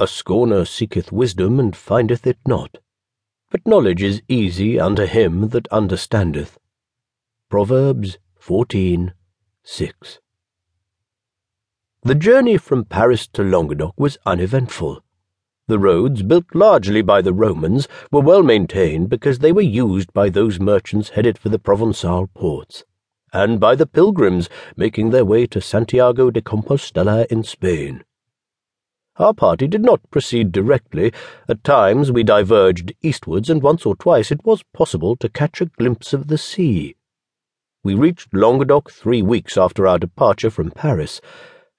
A scorner seeketh wisdom and findeth it not. But knowledge is easy unto him that understandeth. Proverbs 14 6. The journey from Paris to Languedoc was uneventful. The roads, built largely by the Romans, were well maintained because they were used by those merchants headed for the Provençal ports, and by the pilgrims making their way to Santiago de Compostela in Spain. Our party did not proceed directly. At times we diverged eastwards, and once or twice it was possible to catch a glimpse of the sea. We reached Languedoc three weeks after our departure from Paris,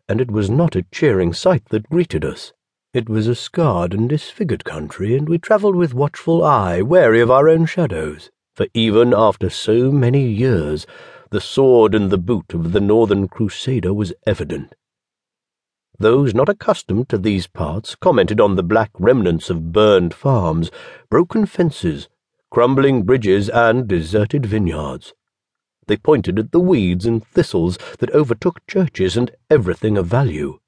and it was not a cheering sight that greeted us. It was a scarred and disfigured country, and we travelled with watchful eye, wary of our own shadows, for even after so many years, the sword and the boot of the northern crusader was evident. Those not accustomed to these parts commented on the black remnants of burned farms, broken fences, crumbling bridges, and deserted vineyards. They pointed at the weeds and thistles that overtook churches and everything of value.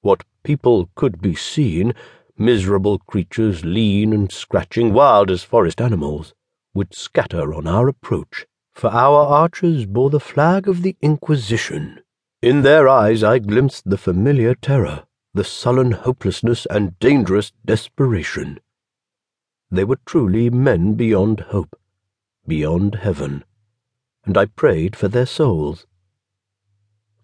What people could be seen, miserable creatures, lean and scratching, wild as forest animals, would scatter on our approach, for our archers bore the flag of the Inquisition. In their eyes I glimpsed the familiar terror, the sullen hopelessness and dangerous desperation. They were truly men beyond hope, beyond heaven, and I prayed for their souls.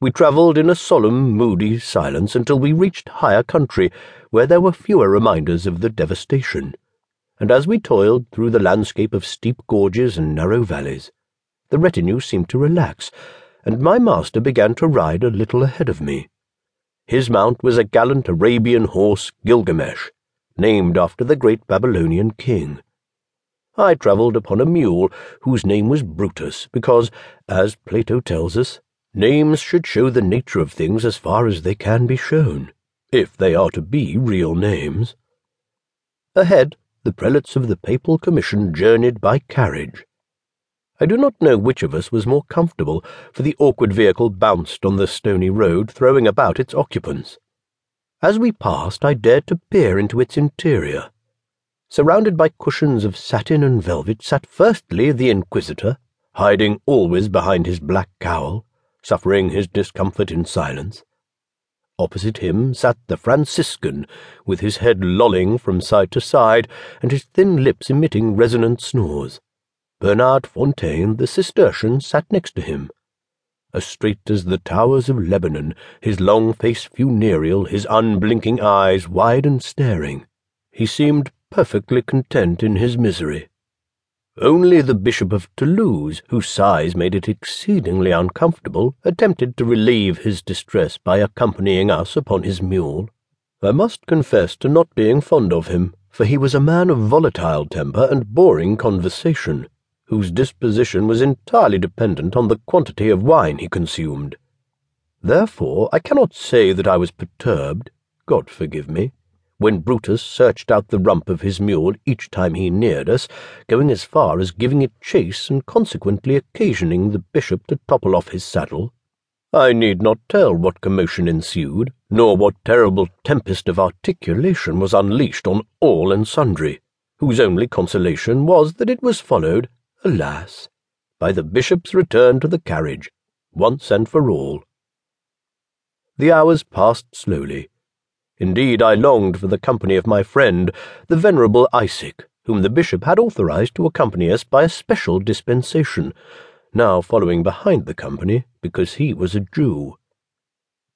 We travelled in a solemn, moody silence until we reached higher country, where there were fewer reminders of the devastation, and as we toiled through the landscape of steep gorges and narrow valleys, the retinue seemed to relax and my master began to ride a little ahead of me. His mount was a gallant Arabian horse, Gilgamesh, named after the great Babylonian king. I travelled upon a mule whose name was Brutus, because, as Plato tells us, names should show the nature of things as far as they can be shown, if they are to be real names. Ahead, the prelates of the Papal Commission journeyed by carriage. I do not know which of us was more comfortable, for the awkward vehicle bounced on the stony road, throwing about its occupants. As we passed, I dared to peer into its interior. Surrounded by cushions of satin and velvet sat firstly the Inquisitor, hiding always behind his black cowl, suffering his discomfort in silence. Opposite him sat the Franciscan, with his head lolling from side to side and his thin lips emitting resonant snores. Bernard Fontaine, the Cistercian, sat next to him. As straight as the towers of Lebanon, his long face funereal, his unblinking eyes wide and staring, he seemed perfectly content in his misery. Only the Bishop of Toulouse, whose size made it exceedingly uncomfortable, attempted to relieve his distress by accompanying us upon his mule. I must confess to not being fond of him, for he was a man of volatile temper and boring conversation whose disposition was entirely dependent on the quantity of wine he consumed. Therefore, I cannot say that I was perturbed, God forgive me, when Brutus searched out the rump of his mule each time he neared us, going as far as giving it chase and consequently occasioning the bishop to topple off his saddle. I need not tell what commotion ensued, nor what terrible tempest of articulation was unleashed on all and sundry, whose only consolation was that it was followed alas, by the bishop's return to the carriage, once and for all. The hours passed slowly. Indeed, I longed for the company of my friend, the venerable Isaac, whom the bishop had authorized to accompany us by a special dispensation, now following behind the company because he was a Jew.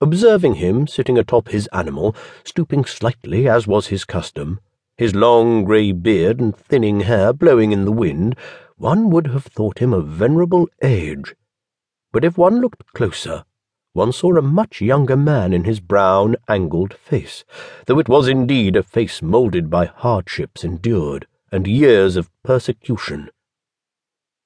Observing him sitting atop his animal, stooping slightly as was his custom, his long grey beard and thinning hair blowing in the wind, one would have thought him of venerable age. But if one looked closer, one saw a much younger man in his brown, angled face, though it was indeed a face moulded by hardships endured and years of persecution.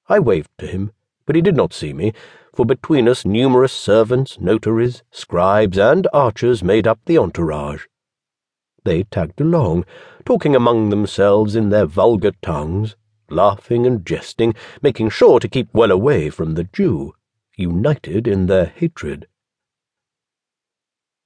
I waved to him, but he did not see me, for between us numerous servants, notaries, scribes, and archers made up the entourage. They tagged along, talking among themselves in their vulgar tongues, laughing and jesting, making sure to keep well away from the Jew, united in their hatred.